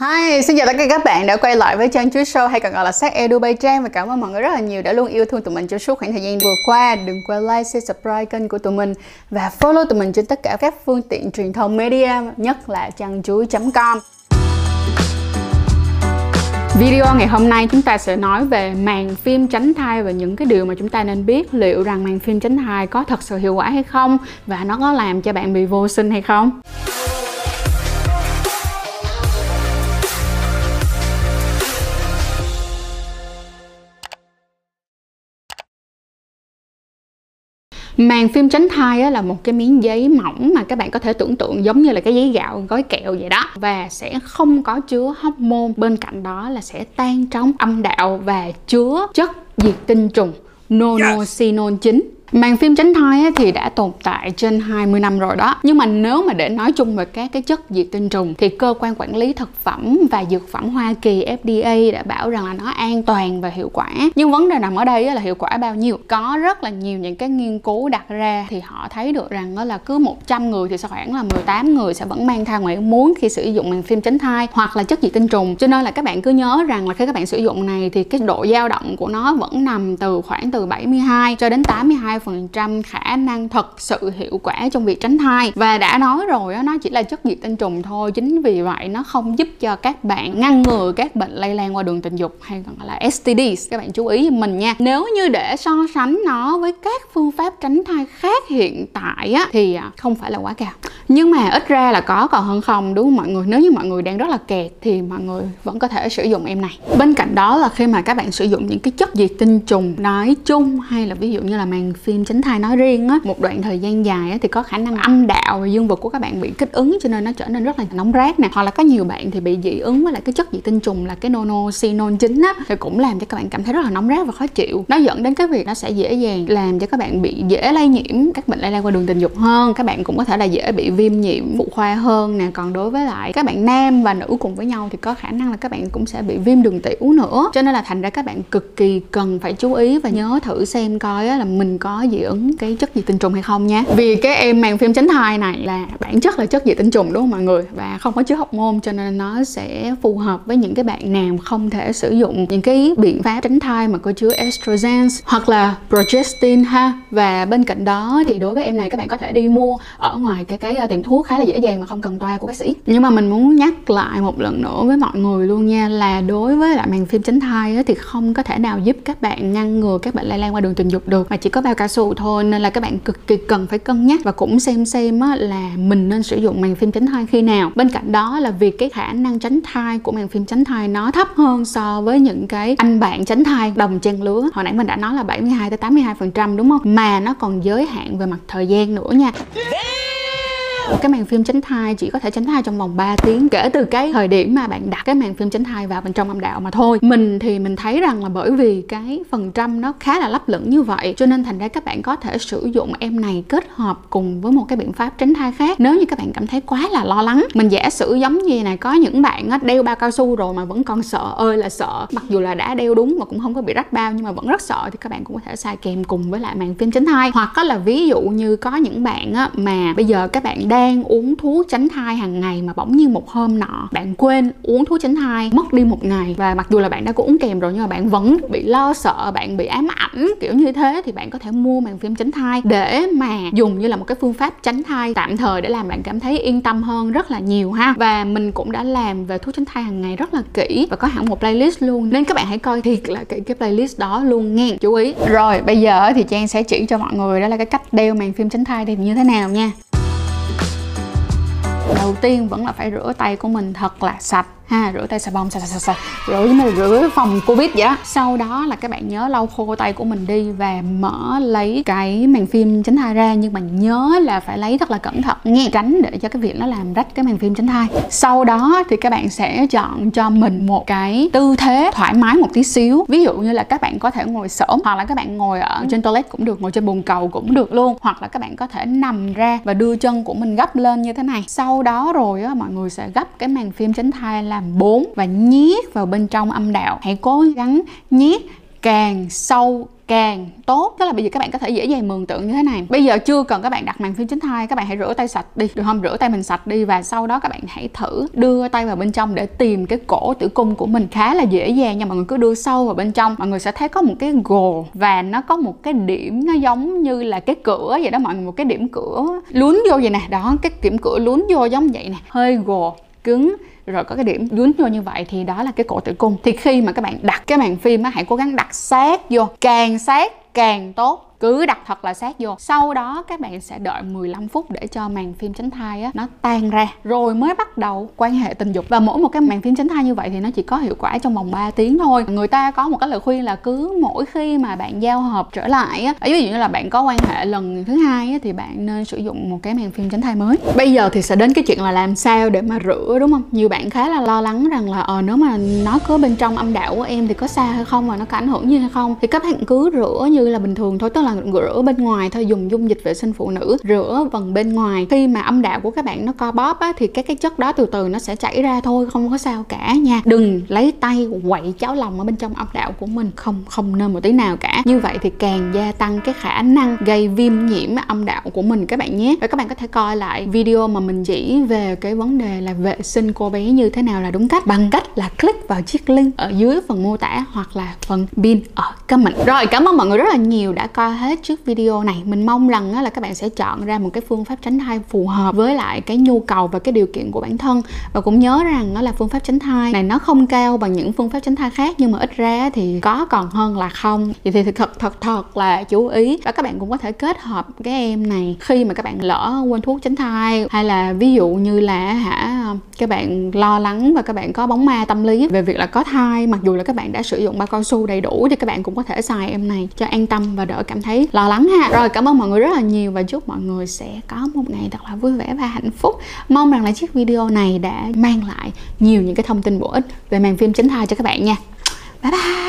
Hi, xin chào tất cả các bạn đã quay lại với Trang Chuối Show hay còn gọi là Sắc Edu Bay Trang và cảm ơn mọi người rất là nhiều đã luôn yêu thương tụi mình trong suốt khoảng thời gian vừa qua. Đừng quên like, share, subscribe kênh của tụi mình và follow tụi mình trên tất cả các phương tiện truyền thông media, nhất là trang chuối.com. Video ngày hôm nay chúng ta sẽ nói về màn phim tránh thai và những cái điều mà chúng ta nên biết liệu rằng màn phim tránh thai có thật sự hiệu quả hay không và nó có làm cho bạn bị vô sinh hay không. Màng phim tránh thai á, là một cái miếng giấy mỏng mà các bạn có thể tưởng tượng giống như là cái giấy gạo gói kẹo vậy đó. Và sẽ không có chứa hormone. Bên cạnh đó là sẽ tan trong âm đạo và chứa chất diệt tinh trùng nonoxynol chính Màn phim tránh thai thì đã tồn tại trên 20 năm rồi đó. Nhưng mà nếu mà để nói chung về các cái chất diệt tinh trùng Thì cơ quan quản lý thực phẩm và dược phẩm Hoa Kỳ FDA đã bảo rằng là nó an toàn và hiệu quả. Nhưng vấn đề nằm ở đây là hiệu quả bao nhiêu? Có rất là nhiều những cái nghiên cứu đặt ra Thì họ thấy được rằng là cứ 100 người thì sẽ khoảng là 18 người sẽ vẫn mang thai ngoài ý muốn khi sử dụng màn phim tránh thai Hoặc là chất diệt tinh trùng. Cho nên là các bạn cứ nhớ rằng là khi các bạn sử dụng này thì cái độ dao động của nó vẫn nằm từ khoảng từ 72 cho đến 82 trăm khả năng thật sự hiệu quả trong việc tránh thai. Và đã nói rồi nó chỉ là chất diệt tinh trùng thôi, chính vì vậy nó không giúp cho các bạn ngăn ngừa các bệnh lây lan qua đường tình dục hay còn gọi là STDs các bạn chú ý giùm mình nha. Nếu như để so sánh nó với các phương pháp tránh thai khác hiện tại á, thì à, không phải là quá cao. Nhưng mà ít ra là có còn hơn không, đúng không mọi người? Nếu như mọi người đang rất là kẹt thì mọi người vẫn có thể sử dụng em này. Bên cạnh đó là khi mà các bạn sử dụng những cái chất diệt tinh trùng nói chung hay là ví dụ như là màng phim tránh thai nói riêng á, một đoạn thời gian dài thì có khả năng âm đạo và dương vật của các bạn bị kích ứng cho nên nó trở nên rất là nóng rát nè. Hoặc là có nhiều bạn thì bị dị ứng với lại cái chất dị tinh trùng là cái nonoxynol chính á, thì cũng làm cho các bạn cảm thấy rất là nóng rát và khó chịu. Nó dẫn đến cái việc nó sẽ dễ dàng làm cho các bạn bị dễ lây nhiễm các bệnh lây lan qua đường tình dục hơn. Các bạn cũng có thể là dễ bị viêm nhiễm phụ khoa hơn nè. Còn đối với lại các bạn nam và nữ cùng với nhau thì có khả năng là các bạn cũng sẽ bị viêm đường tiểu nữa. Cho nên là thành ra các bạn cực kỳ cần phải chú ý và nhớ thử xem coi là mình có dị ứng cái chất gì tinh trùng hay không nha vì cái em màng phim tránh thai này là bản chất là chất dị tinh trùng, đúng không mọi người? Và không có chứa học môn cho nên nó sẽ phù hợp với những cái bạn nào không thể sử dụng những cái biện pháp tránh thai mà có chứa estrogen hoặc là progestin ha. Và bên cạnh đó thì đối với em này, các bạn có thể đi mua ở ngoài cái cái ờ, tiệm thuốc khá là dễ dàng mà không cần toa của bác sĩ. Nhưng mà mình muốn nhắc lại một lần nữa với mọi người luôn nha, là đối với lại màn phim tránh thai thì không có thể nào giúp các bạn ngăn ngừa các bệnh lây lan qua đường tình dục được, mà chỉ có bao cao su thôi, nên là các bạn cực kỳ cần phải cân nhắc và cũng xem xem là mình nên sử dụng màn phim tránh thai khi nào. Bên cạnh đó là việc cái khả năng tránh thai của màn phim tránh thai nó thấp hơn so với những cái anh bạn tránh thai đồng trang lứa. Hồi nãy mình đã nói là 72 tới 82 phần trăm, đúng không? Mà nó còn giới hạn về mặt thời gian nữa nha cái màn phim tránh thai chỉ có thể tránh thai trong vòng 3 tiếng kể từ cái thời điểm mà bạn đặt cái màn phim tránh thai vào bên trong âm đạo mà thôi. Mình thì mình thấy rằng là bởi vì cái phần trăm nó khá là lấp lửng như vậy cho nên thành ra các bạn có thể sử dụng em này kết hợp cùng với một cái biện pháp tránh thai khác. Nếu như các bạn cảm thấy quá là lo lắng mình giả sử giống như này có những bạn đeo bao cao su rồi mà vẫn còn sợ ơi là sợ mặc dù là đã đeo đúng mà cũng không có bị rách bao nhưng mà vẫn rất sợ thì các bạn cũng có thể xài kèm cùng với lại màn phim tránh thai. Hoặc có là ví dụ như có những bạn á, mà bây giờ các bạn đang đang uống thuốc tránh thai hàng ngày mà bỗng nhiên một hôm nọ, bạn quên uống thuốc tránh thai, mất đi một ngày. Và mặc dù là bạn đã có uống kèm rồi nhưng mà bạn vẫn bị lo sợ, bạn bị ám ảnh, kiểu như thế, thì bạn có thể mua màn phim tránh thai để mà dùng như là một cái phương pháp tránh thai tạm thời để làm bạn cảm thấy yên tâm hơn rất là nhiều ha. Và mình cũng đã làm về thuốc tránh thai hàng ngày rất là kỹ và có hẳn một playlist luôn. Nên các bạn hãy coi thiệt là kỹ cái playlist đó luôn nghe chú ý. Rồi, bây giờ thì trang sẽ chỉ cho mọi người đó là cái cách đeo màn phim tránh thai thì như thế nào nha đầu tiên vẫn là phải rửa tay của mình thật là sạch ha, rửa tay xà bông xà xà xà rửa giống như rửa phòng covid vậy đó. Sau đó là các bạn nhớ lau khô tay của mình đi và mở lấy cái màn phim tránh thai ra. Nhưng mà nhớ là phải lấy thật là cẩn thận nghe tránh để cho cái việc nó làm rách cái màn phim tránh thai. Sau đó thì các bạn sẽ chọn cho mình một cái tư thế thoải mái một tí xíu. Ví dụ như là các bạn có thể ngồi xổm, hoặc là các bạn ngồi ở trên toilet cũng được, ngồi trên bồn cầu cũng được luôn. Hoặc là các bạn có thể nằm ra và đưa chân của mình gấp lên như thế này. Sau đó rồi á, mọi người sẽ gấp cái màn phim tránh thai làm 4 và nhét vào bên trong âm đạo. Hãy cố gắng nhét càng sâu, càng tốt. Tức là bây giờ các bạn có thể dễ dàng mường tượng như thế này. Bây giờ chưa cần các bạn đặt màn phim tránh thai, các bạn hãy rửa tay sạch đi. Được không? Rửa tay mình sạch đi và sau đó các bạn hãy thử đưa tay vào bên trong để tìm cái cổ tử cung của mình. Khá là dễ dàng nha, mọi người cứ đưa sâu vào bên trong. Mọi người sẽ thấy có một cái gồ và nó có một cái điểm, nó giống như là cái cửa vậy đó mọi người. Một cái điểm cửa lún vô vậy nè. Đó, cái điểm cửa lún vô giống vậy nè. Hơi gồ, cứng rồi có cái điểm dún vô như vậy thì đó là cái cổ tử cung. Thì khi mà các bạn đặt cái màn phim á, hãy cố gắng đặt sát vô, càng sát càng tốt cứ đặt thật là sát vô. Sau đó các bạn sẽ đợi 15 phút để cho màn phim tránh thai á nó tan ra. Rồi mới bắt đầu quan hệ tình dục. Và mỗi một cái màn phim tránh thai như vậy thì nó chỉ có hiệu quả trong vòng 3 tiếng thôi. Người ta có một cái lời khuyên là cứ mỗi khi mà bạn giao hợp trở lại á ví dụ như là bạn có quan hệ lần thứ hai á, thì bạn nên sử dụng một cái màn phim tránh thai mới. Bây giờ thì sẽ đến cái chuyện là làm sao để mà rửa đúng không? Nhiều bạn khá là lo lắng rằng là ờ nếu mà nó có bên trong âm đạo của em thì có xa hay không và nó có ảnh hưởng như hay không? Thì các bạn cứ rửa như là bình thường thôi tức là là rửa bên ngoài thôi dùng dung dịch vệ sinh phụ nữ rửa phần bên ngoài. Khi mà âm đạo của các bạn nó co bóp á, thì các cái chất đó từ từ nó sẽ chảy ra thôi không có sao cả nha. Đừng lấy tay quậy cháo lòng ở bên trong âm đạo của mình không không nên một tí nào cả. Như vậy thì càng gia tăng cái khả năng gây viêm nhiễm âm đạo của mình các bạn nhé. Và các bạn có thể coi lại video mà mình chỉ về cái vấn đề là vệ sinh cô bé như thế nào là đúng cách bằng cách là click vào chiếc link ở dưới phần mô tả hoặc là phần pin ở comment. Rồi cảm ơn mọi người rất là nhiều đã coi hết trước video này. Mình mong rằng là các bạn sẽ chọn ra một cái phương pháp tránh thai phù hợp với lại cái nhu cầu và cái điều kiện của bản thân. Và cũng nhớ rằng nó là phương pháp tránh thai này nó không cao bằng những phương pháp tránh thai khác, nhưng mà ít ra thì có còn hơn là không. Vậy thì thật thật thật là chú ý và các bạn cũng có thể kết hợp cái em này khi mà các bạn lỡ quên thuốc tránh thai. Hay là ví dụ như là hả, các bạn lo lắng và các bạn có bóng ma tâm lý về việc là có thai, mặc dù là các bạn đã sử dụng bao cao su đầy đủ thì các bạn cũng có thể xài em này cho an tâm và đỡ cảm thấy lo lắng ha. Rồi, cảm ơn mọi người rất là nhiều và chúc mọi người sẽ có một ngày thật là vui vẻ và hạnh phúc. Mong rằng là chiếc video này đã mang lại nhiều những cái thông tin bổ ích về màn phim chính thai cho các bạn nha. Bye bye!